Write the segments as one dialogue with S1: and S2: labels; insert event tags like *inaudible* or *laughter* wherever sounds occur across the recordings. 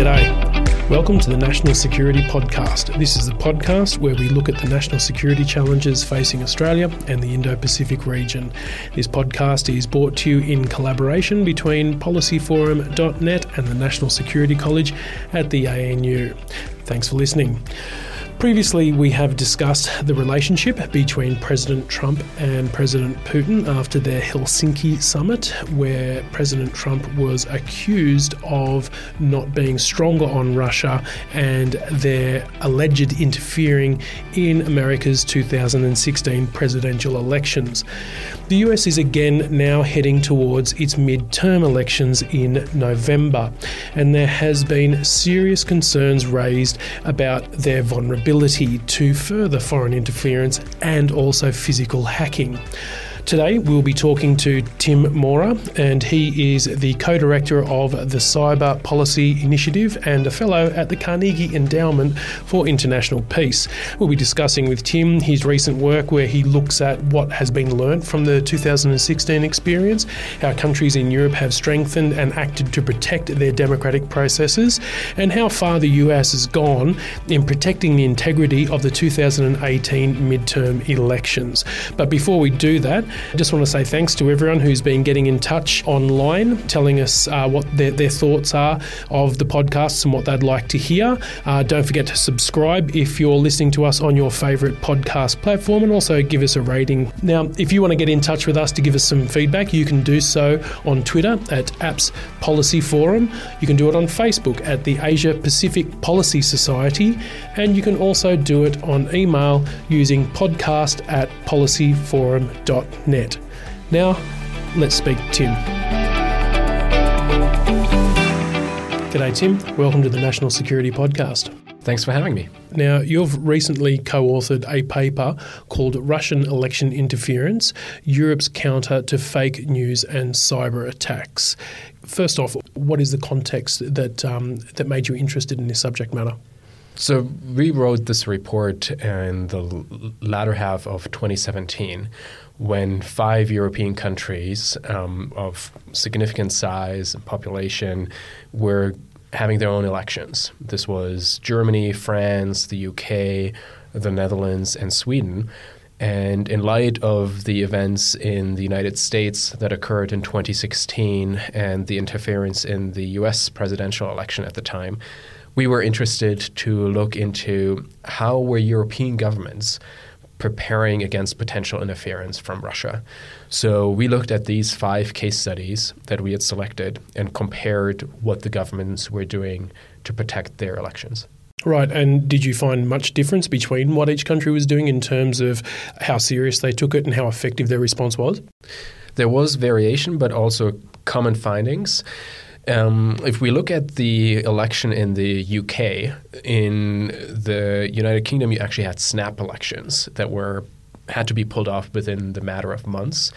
S1: G'day. Welcome to the National Security Podcast. This is the podcast where we look at the national security challenges facing Australia and the Indo Pacific region. This podcast is brought to you in collaboration between policyforum.net and the National Security College at the ANU. Thanks for listening. Previously, we have discussed the relationship between President Trump and President Putin after their Helsinki summit, where President Trump was accused of not being stronger on Russia and their alleged interfering in America's 2016 presidential elections. The US is again now heading towards its midterm elections in November, and there has been serious concerns raised about their vulnerability to further foreign interference and also physical hacking. Today, we'll be talking to Tim Maurer, and he is the co director of the Cyber Policy Initiative and a fellow at the Carnegie Endowment for International Peace. We'll be discussing with Tim his recent work where he looks at what has been learnt from the 2016 experience, how countries in Europe have strengthened and acted to protect their democratic processes, and how far the US has gone in protecting the integrity of the 2018 midterm elections. But before we do that, I just want to say thanks to everyone who's been getting in touch online, telling us uh, what their, their, thoughts are of the podcasts and what they'd like to hear. Uh, don't forget to subscribe if you're listening to us on your favourite podcast platform and also give us a rating. Now, if you want to get in touch with us to give us some feedback, you can do so on Twitter at Apps Policy Forum. You can do it on Facebook at the Asia Pacific Policy Society, and you can also do it on email using podcast at policyforum.net. Now, let's speak to Tim. G'day, Tim. Welcome to the National Security Podcast.
S2: Thanks for having me.
S1: Now, you've recently co authored a paper called Russian Election Interference Europe's Counter to Fake News and Cyber Attacks. First off, what is the context that, um, that made you interested in this subject matter?
S2: So, we wrote this report in the latter half of 2017 when five European countries um, of significant size and population were having their own elections. This was Germany, France, the UK, the Netherlands, and Sweden. And in light of the events in the United States that occurred in 2016 and the interference in the US presidential election at the time, we were interested to look into how were European governments preparing against potential interference from Russia. So we looked at these five case studies that we had selected and compared what the governments were doing to protect their elections.
S1: Right, and did you find much difference between what each country was doing in terms of how serious they took it and how effective their response was?
S2: There was variation, but also common findings. Um, if we look at the election in the UK, in the United Kingdom, you actually had snap elections that were had to be pulled off within the matter of months.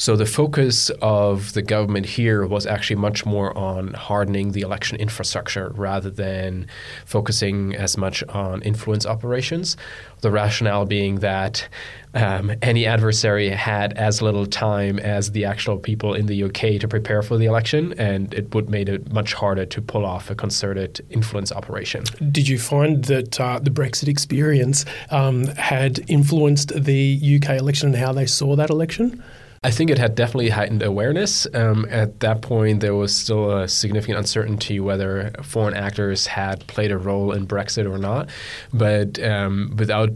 S2: So the focus of the government here was actually much more on hardening the election infrastructure rather than focusing as much on influence operations. The rationale being that um, any adversary had as little time as the actual people in the UK to prepare for the election, and it would made it much harder to pull off a concerted influence operation.
S1: Did you find that uh, the Brexit experience um, had influenced the UK election and how they saw that election?
S2: I think it had definitely heightened awareness. Um, at that point, there was still a significant uncertainty whether foreign actors had played a role in Brexit or not. But um, without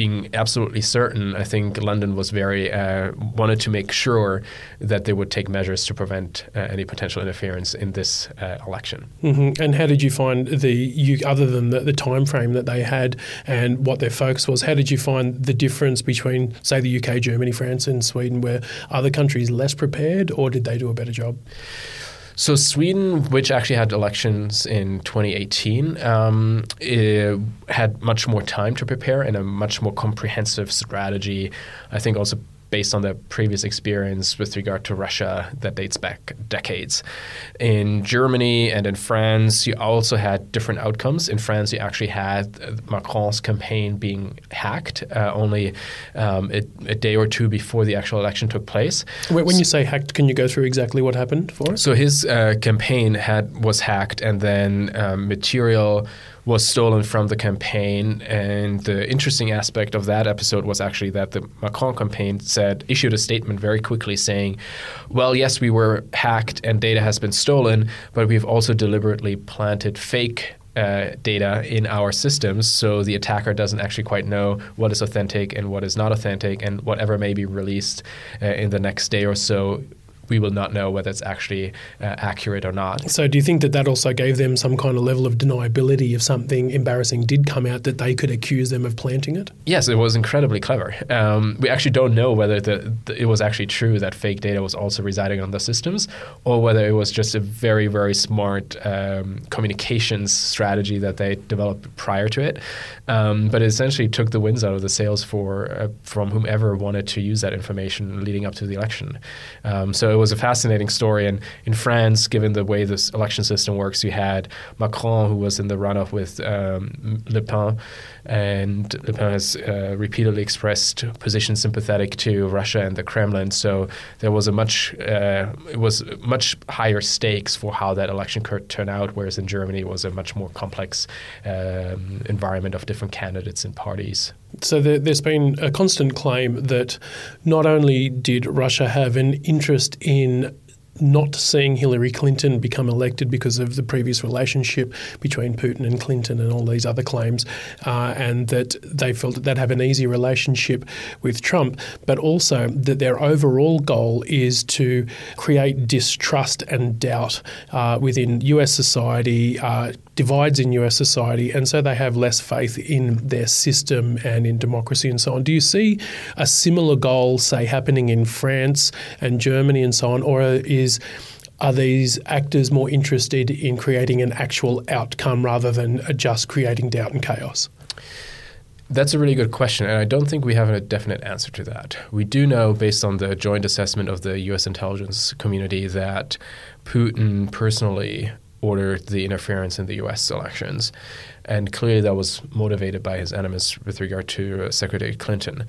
S2: being absolutely certain, I think London was very uh, wanted to make sure that they would take measures to prevent uh, any potential interference in this uh, election.
S1: Mm-hmm. And how did you find the other than the, the time frame that they had and what their focus was? How did you find the difference between, say, the UK, Germany, France, and Sweden? Were other countries less prepared, or did they do a better job?
S2: So Sweden, which actually had elections in 2018, um, had much more time to prepare and a much more comprehensive strategy. I think also based on their previous experience with regard to Russia that dates back decades. In Germany and in France, you also had different outcomes. In France, you actually had Macron's campaign being hacked uh, only um, a, a, day or two before the actual election took place.
S1: When you say hacked, can you go through exactly what happened for us?
S2: So his uh, campaign had was hacked, and then um, material was stolen from the campaign. And the interesting aspect of that episode was actually that the Macron campaign said issued a statement very quickly saying, "Well, yes, we were hacked and data has been stolen, but we've also deliberately planted fake." Uh, data in our systems, so the attacker doesn't actually quite know what is authentic and what is not authentic, and whatever may be released uh, in the next day or so we will not know whether it's actually uh, accurate or not.
S1: So, do you think that that also gave them some kind of level of deniability if something embarrassing did come out that they could accuse them of planting it?
S2: Yes, it was incredibly clever. Um, we actually don't know whether the, the, it was actually true that fake data was also residing on the systems or whether it was just a very, very smart um, communications strategy that they developed prior to it. Um, but it essentially took the winds out of the sails for uh, from whomever wanted to use that information leading up to the election. Um, so was a fascinating story. And in France, given the way this election system works, you had Macron, who was in the runoff with um, Le Pen, and Le Pen has uh, repeatedly expressed positions sympathetic to Russia and the Kremlin. So there was a much uh, it was much higher stakes for how that election could turn out. Whereas in Germany, it was a much more complex um, environment of different candidates and parties.
S1: So there, has been a constant claim that not only did Russia have an interest in not seeing Hillary Clinton become elected because of the previous relationship between Putin and Clinton and all these other claims, uh, and that they felt that they'd have an easy relationship with Trump, but also that their overall goal is to create distrust and doubt uh, within US society, uh, divides in US society, and so they have less faith in their system and in democracy and so on. Do you see a similar goal, say, happening in France and Germany and so on, or is are these actors more interested in creating an actual outcome rather than just creating doubt and chaos?
S2: That's a really good question, and I don't think we have a definite answer to that. We do know, based on the joint assessment of the U.S. intelligence community, that Putin personally ordered the interference in the U.S. elections, and clearly that was motivated by his animus with regard to uh, Secretary Clinton.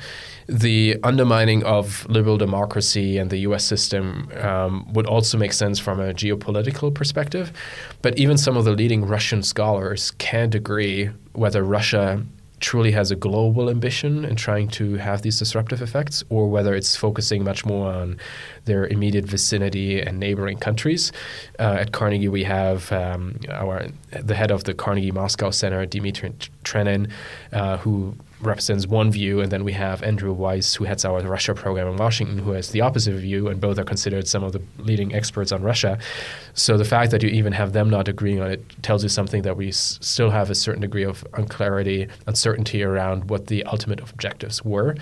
S2: The undermining of liberal democracy and the U.S. system um, would also make sense from a geopolitical perspective, but even some of the leading Russian scholars can't agree whether Russia truly has a global ambition in trying to have these disruptive effects, or whether it's focusing much more on their immediate vicinity and neighboring countries. Uh, at Carnegie, we have um, our the head of the Carnegie Moscow Center, Dmitry Trenin, uh, who represents one view, and then we have Andrew Weiss, who heads our Russia program in Washington, who has the opposite view, and both are considered some of the leading experts on Russia. So the fact that you even have them not agreeing on it tells you something that we s- still have a certain degree of unclarity, uncertainty around what the ultimate objectives were.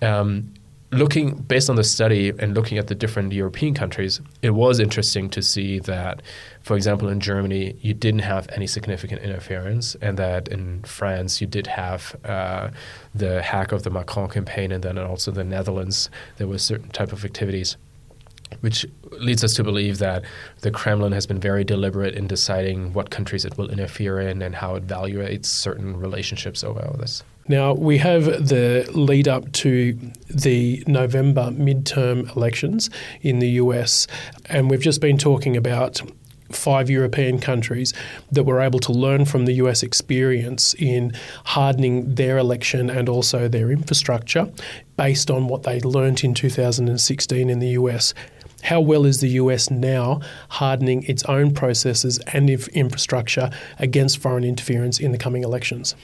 S2: Um, looking based on the study and looking at the different European countries, it was interesting to see that, for example, in Germany, you didn't have any significant interference, and that in France, you did have uh, the hack of the Macron campaign, and then also the Netherlands, there were certain type of activities. Which leads us to believe that the Kremlin has been very deliberate in deciding what countries it will interfere in and how it evaluates certain relationships over all this.
S1: Now, we have the lead up to the November midterm elections in the US, and we've just been talking about five European countries that were able to learn from the US experience in hardening their election and also their infrastructure based on what they learnt in 2016 in the US. How well is the US now hardening its own processes and infrastructure against foreign interference in the coming elections?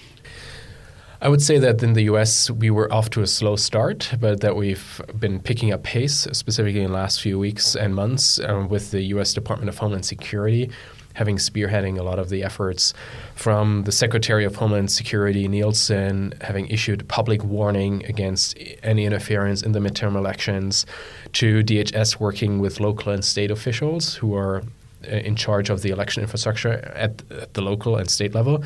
S2: I would say that in the US, we were off to a slow start, but that we've been picking up pace, specifically in the last few weeks and months, um, with the US Department of Homeland Security having spearheading a lot of the efforts from the Secretary of Homeland Security, Nielsen, having issued public warning against any interference in the midterm elections, to DHS working with local and state officials who are uh, in charge of the election infrastructure at, at the local and state level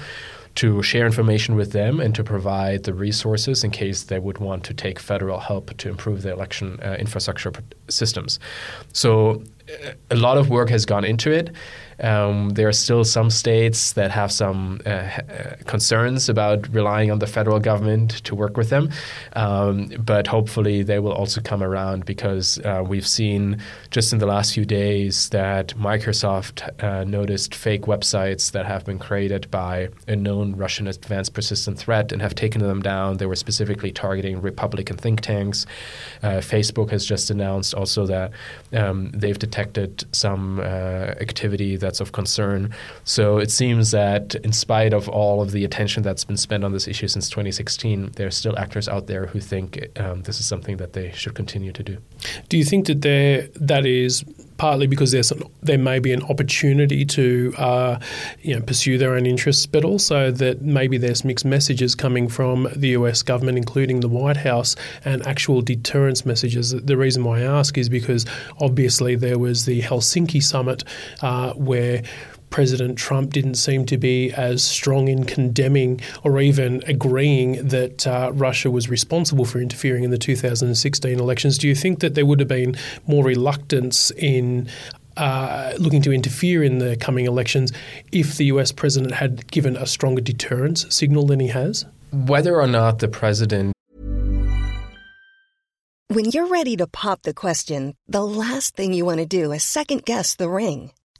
S2: to share information with them and to provide the resources in case they would want to take federal help to improve the election uh, infrastructure systems. So, a lot of work has gone into it. Um, there are still some states that have some uh, uh, concerns about relying on the federal government to work with them, um, but hopefully they will also come around because uh, we've seen just in the last few days that Microsoft uh, noticed fake websites that have been created by a known Russian advanced persistent threat and have taken them down. They were specifically targeting Republican think tanks. Uh, Facebook has just announced also that um, they've detected some uh, activity that's of concern. So it seems that in spite of all of the attention that's been spent on this issue since 2016, there are still actors out there who think um, this is something that they should continue to do.
S1: Do you think that there that is partly because there's there may be an opportunity to uh, you know pursue their own interests, but also that maybe there's mixed messages coming from the U.S. government, including the White House, and actual deterrence messages. The reason why I ask is because obviously there was the Helsinki summit uh, where President Trump didn't seem to be as strong in condemning or even agreeing that uh, Russia was responsible for interfering in the 2016 elections. Do you think that there would have been more reluctance in uh, looking to interfere in the coming elections if the US president had given a stronger deterrence signal than he has?
S2: Whether or not the president.
S3: When you're ready to pop the question, the last thing you want to do is second guess the ring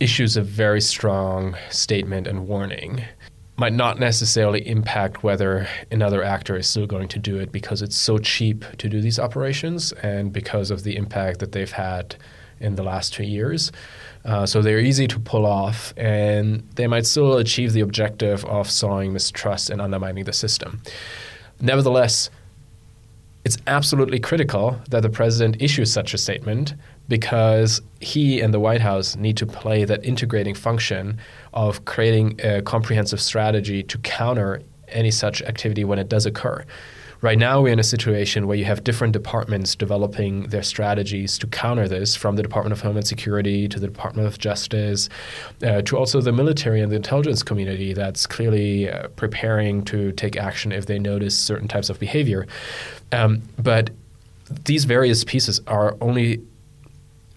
S2: Issues a very strong statement and warning might not necessarily impact whether another actor is still going to do it because it's so cheap to do these operations and because of the impact that they've had in the last two years. Uh, so they're easy to pull off, and they might still achieve the objective of sowing mistrust and undermining the system. Nevertheless, it's absolutely critical that the president issues such a statement because he and the White House need to play that integrating function of creating a comprehensive strategy to counter any such activity when it does occur. Right now, we're in a situation where you have different departments developing their strategies to counter this, from the Department of Homeland Security to the Department of Justice, uh, to also the military and the intelligence community that's clearly uh, preparing to take action if they notice certain types of behavior. Um, but these various pieces are only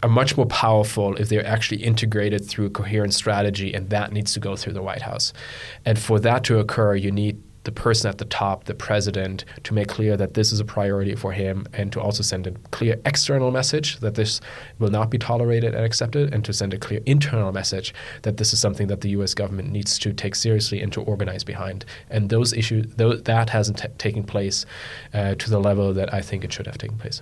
S2: are much more powerful if they're actually integrated through a coherent strategy, and that needs to go through the White House. And for that to occur, you need the person at the top, the president, to make clear that this is a priority for him and to also send a clear external message that this will not be tolerated and accepted, and to send a clear internal message that this is something that the U.S. government needs to take seriously and to organize behind. And those issues, that hasn't t- taken place uh, to the level that I think it should have taken place.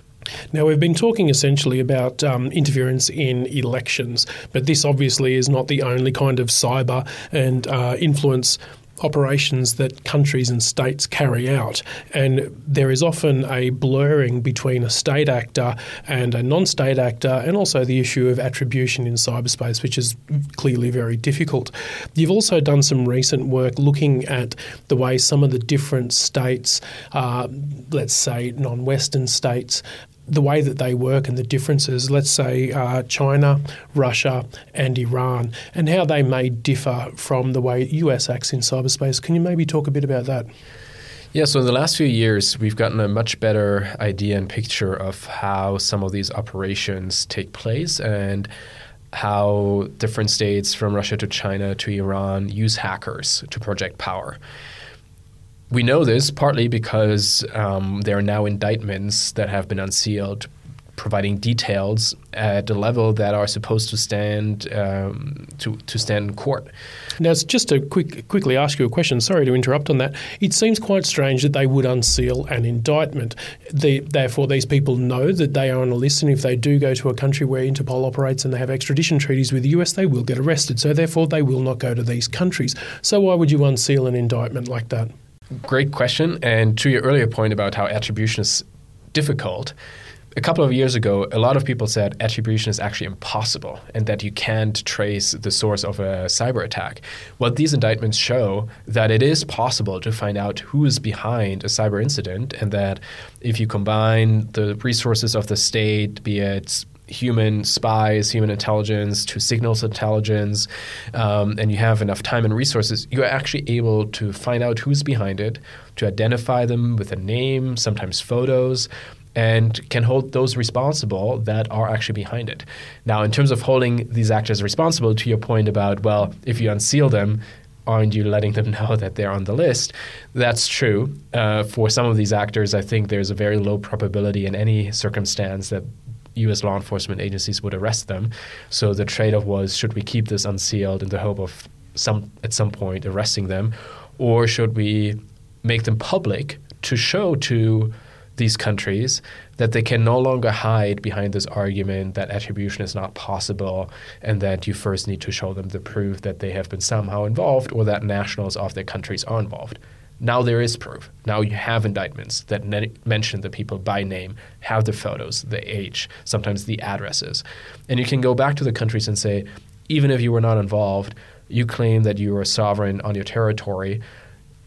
S1: Now, we've been talking essentially about um, interference in elections, but this obviously is not the only kind of cyber and uh, influence operations that countries and states carry out. And there is often a blurring between a state actor and a non state actor, and also the issue of attribution in cyberspace, which is clearly very difficult. You've also done some recent work looking at the way some of the different states, uh, let's say non Western states, the way that they work and the differences, let's say uh, China, Russia, and Iran, and how they may differ from the way US acts in cyberspace. Can you maybe talk a bit about that?
S2: Yeah, so in the last few years, we've gotten a much better idea and picture of how some of these operations take place and how different states, from Russia to China to Iran, use hackers to project power. We know this partly because um, there are now indictments that have been unsealed providing details at a level that are supposed to stand um, to, to stand in court.
S1: Now, it's just to quick, quickly ask you a question, sorry to interrupt on that. It seems quite strange that they would unseal an indictment. The, therefore, these people know that they are on a list, and if they do go to a country where Interpol operates and they have extradition treaties with the US, they will get arrested. So, therefore, they will not go to these countries. So, why would you unseal an indictment like that?
S2: Great question. And to your earlier point about how attribution is difficult, a couple of years ago, a lot of people said attribution is actually impossible and that you can't trace the source of a cyber attack. What these indictments show that it is possible to find out who is behind a cyber incident and that if you combine the resources of the state, be it human spies, human intelligence, to signals intelligence, um, and you have enough time and resources, you're actually able to find out who's behind it, to identify them with a name, sometimes photos, and can hold those responsible that are actually behind it. Now, in terms of holding these actors responsible, to your point about, well, if you unseal them, aren't you letting them *laughs* know that they're on the list? That's true. Uh, for some of these actors, I think there's a very low probability in any circumstance that U.S. law enforcement agencies would arrest them. So the trade-off was: should we keep this unsealed in the hope of some at some point arresting them, or should we make them public to show to these countries that they can no longer hide behind this argument that attribution is not possible and that you first need to show them the proof that they have been somehow involved or that nationals of their countries are involved. Now there is proof. Now you have indictments that ne- mention the people by name, have the photos, the age, sometimes the addresses. And you can go back to the countries and say, even if you were not involved, you claim that you are sovereign on your territory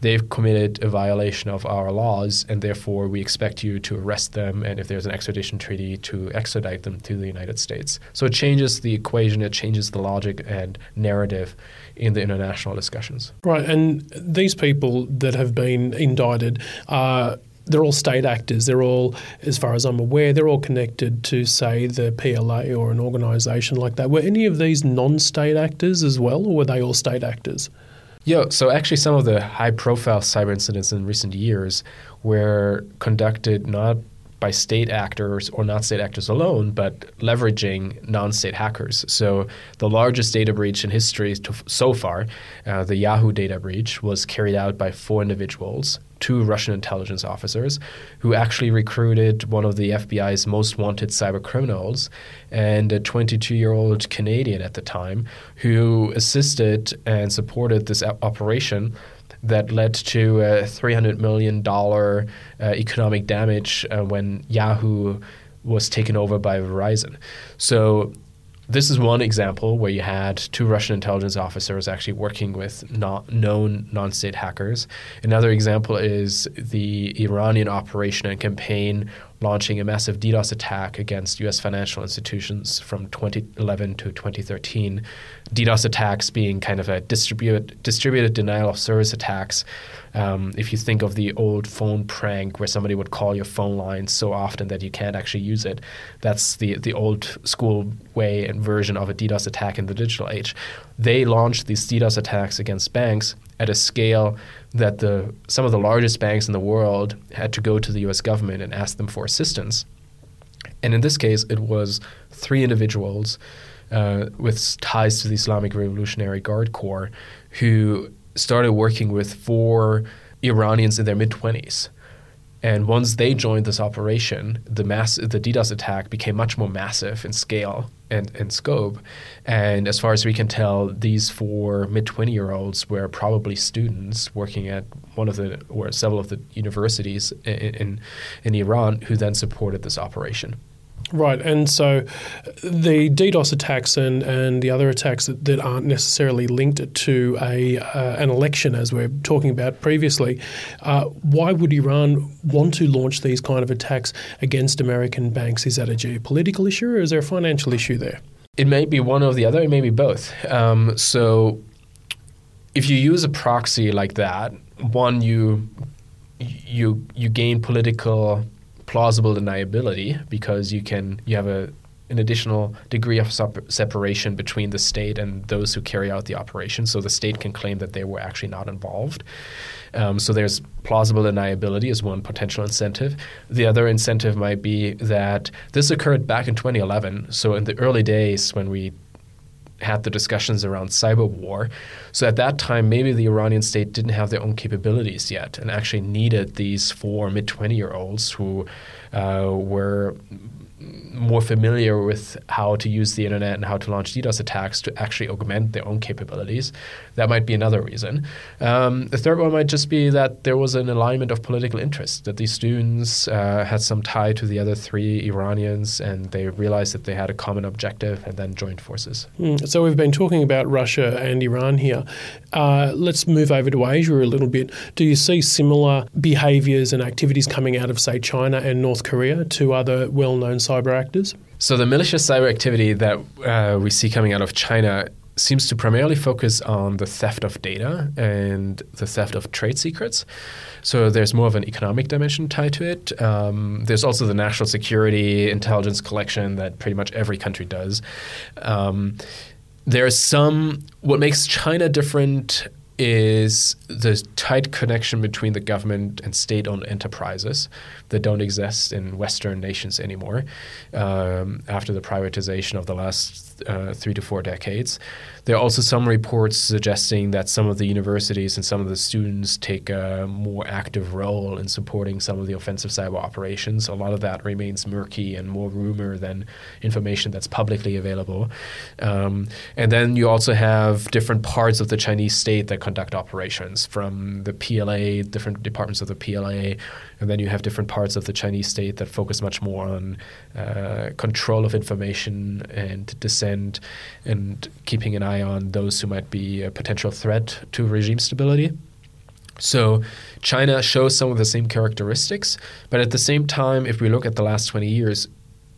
S2: they've committed a violation of our laws, and therefore we expect you to arrest them, and if there's an extradition treaty, to extradite them to the United States. So it changes the equation, it changes the logic and narrative in the international discussions.
S1: Right, and these people that have been indicted are they're all state actors. They're all, as far as I'm aware, they're all connected to, say, the PLA or an organisation like that. Were any of these non-state actors as well, or were they all state actors?
S2: Yeah, so actually, some of the high profile cyber incidents in recent years were conducted not by state actors or not state actors alone, but leveraging non state hackers. So, the largest data breach in history to, so far, uh, the Yahoo data breach, was carried out by four individuals two Russian intelligence officers who actually recruited one of the FBI's most wanted cyber criminals and a 22 year old Canadian at the time who assisted and supported this operation that led to a $300 million uh, economic damage uh, when Yahoo was taken over by Verizon. So this is one example where you had two Russian intelligence officers actually working with not known non-state hackers. Another example is the Iranian operation and campaign launching a massive DDoS attack against U.S. financial institutions from 2011 to 2013. DDoS attacks being kind of a distributed denial of service attacks um, if you think of the old phone prank where somebody would call your phone line so often that you can't actually use it, that's the the old school way and version of a DDoS attack in the digital age. They launched these DDoS attacks against banks at a scale that the some of the largest banks in the world had to go to the U.S. government and ask them for assistance. And in this case, it was three individuals uh, with ties to the Islamic Revolutionary Guard Corps who started working with four Iranians in their mid 20s. And once they joined this operation, the mass the DDoS attack became much more massive in scale and, and scope. And as far as we can tell, these four mid twenty year olds were probably students working at one of the or several of the universities in, in, in Iran who then supported this operation.
S1: Right, and so the DDoS attacks and, and the other attacks that, that aren't necessarily linked to a uh, an election, as we're talking about previously, uh, why would Iran want to launch these kind of attacks against American banks? Is that a geopolitical issue or is there a financial issue there?
S2: It may be one or the other. It may be both. Um, so, if you use a proxy like that, one you you you gain political plausible deniability because you can you have a an additional degree of separation between the state and those who carry out the operation. So the state can claim that they were actually not involved. Um, so there's plausible deniability as one potential incentive. The other incentive might be that this occurred back in 2011. So in the early days when we had the discussions around cyber war. So at that time, maybe the Iranian state didn't have their own capabilities yet and actually needed these four mid 20 year olds who uh, were more familiar with how to use the internet and how to launch DDoS attacks to actually augment their own capabilities. That might be another reason. Um, the third one might just be that there was an alignment of political interest, that these students uh, had some tie to the other three Iranians and they realized that they had a common objective and then joined forces.
S1: Mm, so we've been talking about Russia and Iran here. Uh, let's move over to Asia a little bit. Do you see similar behaviors and activities coming out of, say, China and North Korea to other well known cyber
S2: So the malicious cyber activity that uh, we see coming out of China seems to primarily focus on the theft of data and the theft of trade secrets. So there's more of an economic dimension tied to it. Um, there's also the national security intelligence collection that pretty much every country does. Um, there's some, what makes China different is the tight connection between the government and state owned enterprises that don't exist in Western nations anymore um, after the privatization of the last uh, three to four decades. There are also some reports suggesting that some of the universities and some of the students take a more active role in supporting some of the offensive cyber operations. A lot of that remains murky and more rumor than information that's publicly available. Um, and then you also have different parts of the Chinese state that conduct operations from the PLA, different departments of the PLA, and then you have different parts of the Chinese state that focus much more on uh, control of information and dissent and and keeping an eye on those who might be a potential threat to regime stability. So China shows some of the same characteristics, but at the same time, if we look at the last 20 years,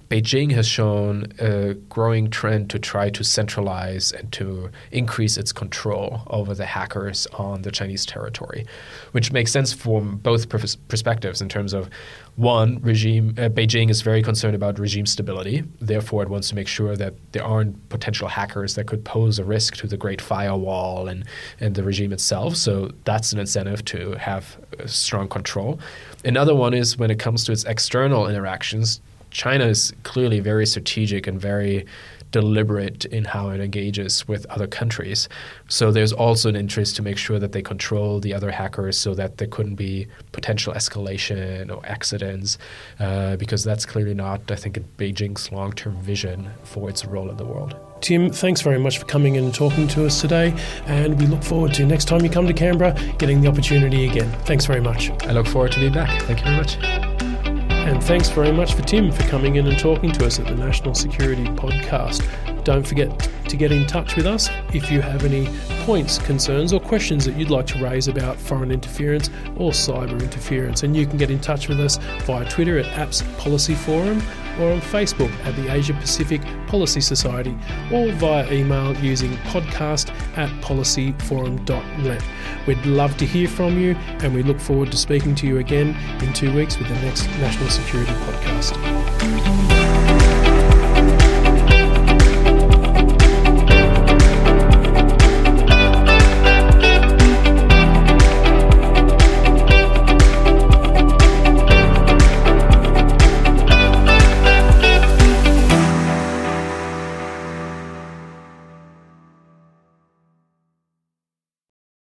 S2: Beijing has shown a growing trend to try to centralize and to increase its control over the hackers on the Chinese territory, which makes sense from both perspectives in terms of one, regime uh, Beijing is very concerned about regime stability. Therefore, it wants to make sure that there aren't potential hackers that could pose a risk to the Great Firewall and, and the regime itself. So that's an incentive to have strong control. Another one is when it comes to its external interactions, China is clearly very strategic and very deliberate in how it engages with other countries. So there's also an interest to make sure that they control the other hackers so that there couldn't be potential escalation or accidents, uh, because that's clearly not, I think, Beijing's long term vision for its role in the world.
S1: Tim, thanks very much for coming in and talking to us today. And we look forward to next time you come to Canberra getting the opportunity again. Thanks very much.
S2: I look forward to being back. Thank you very much.
S1: And thanks very much for Tim for coming in and talking to us at the National Security Podcast. Don't forget to get in touch with us if you have any points, concerns, or questions that you'd like to raise about foreign interference or cyber interference. And you can get in touch with us via Twitter at Apps Policy Forum or on Facebook at the Asia Pacific Policy Society or via email using podcast at policyforum.net. We'd love to hear from you and we look forward to speaking to you again in two weeks with the next National Security Podcast.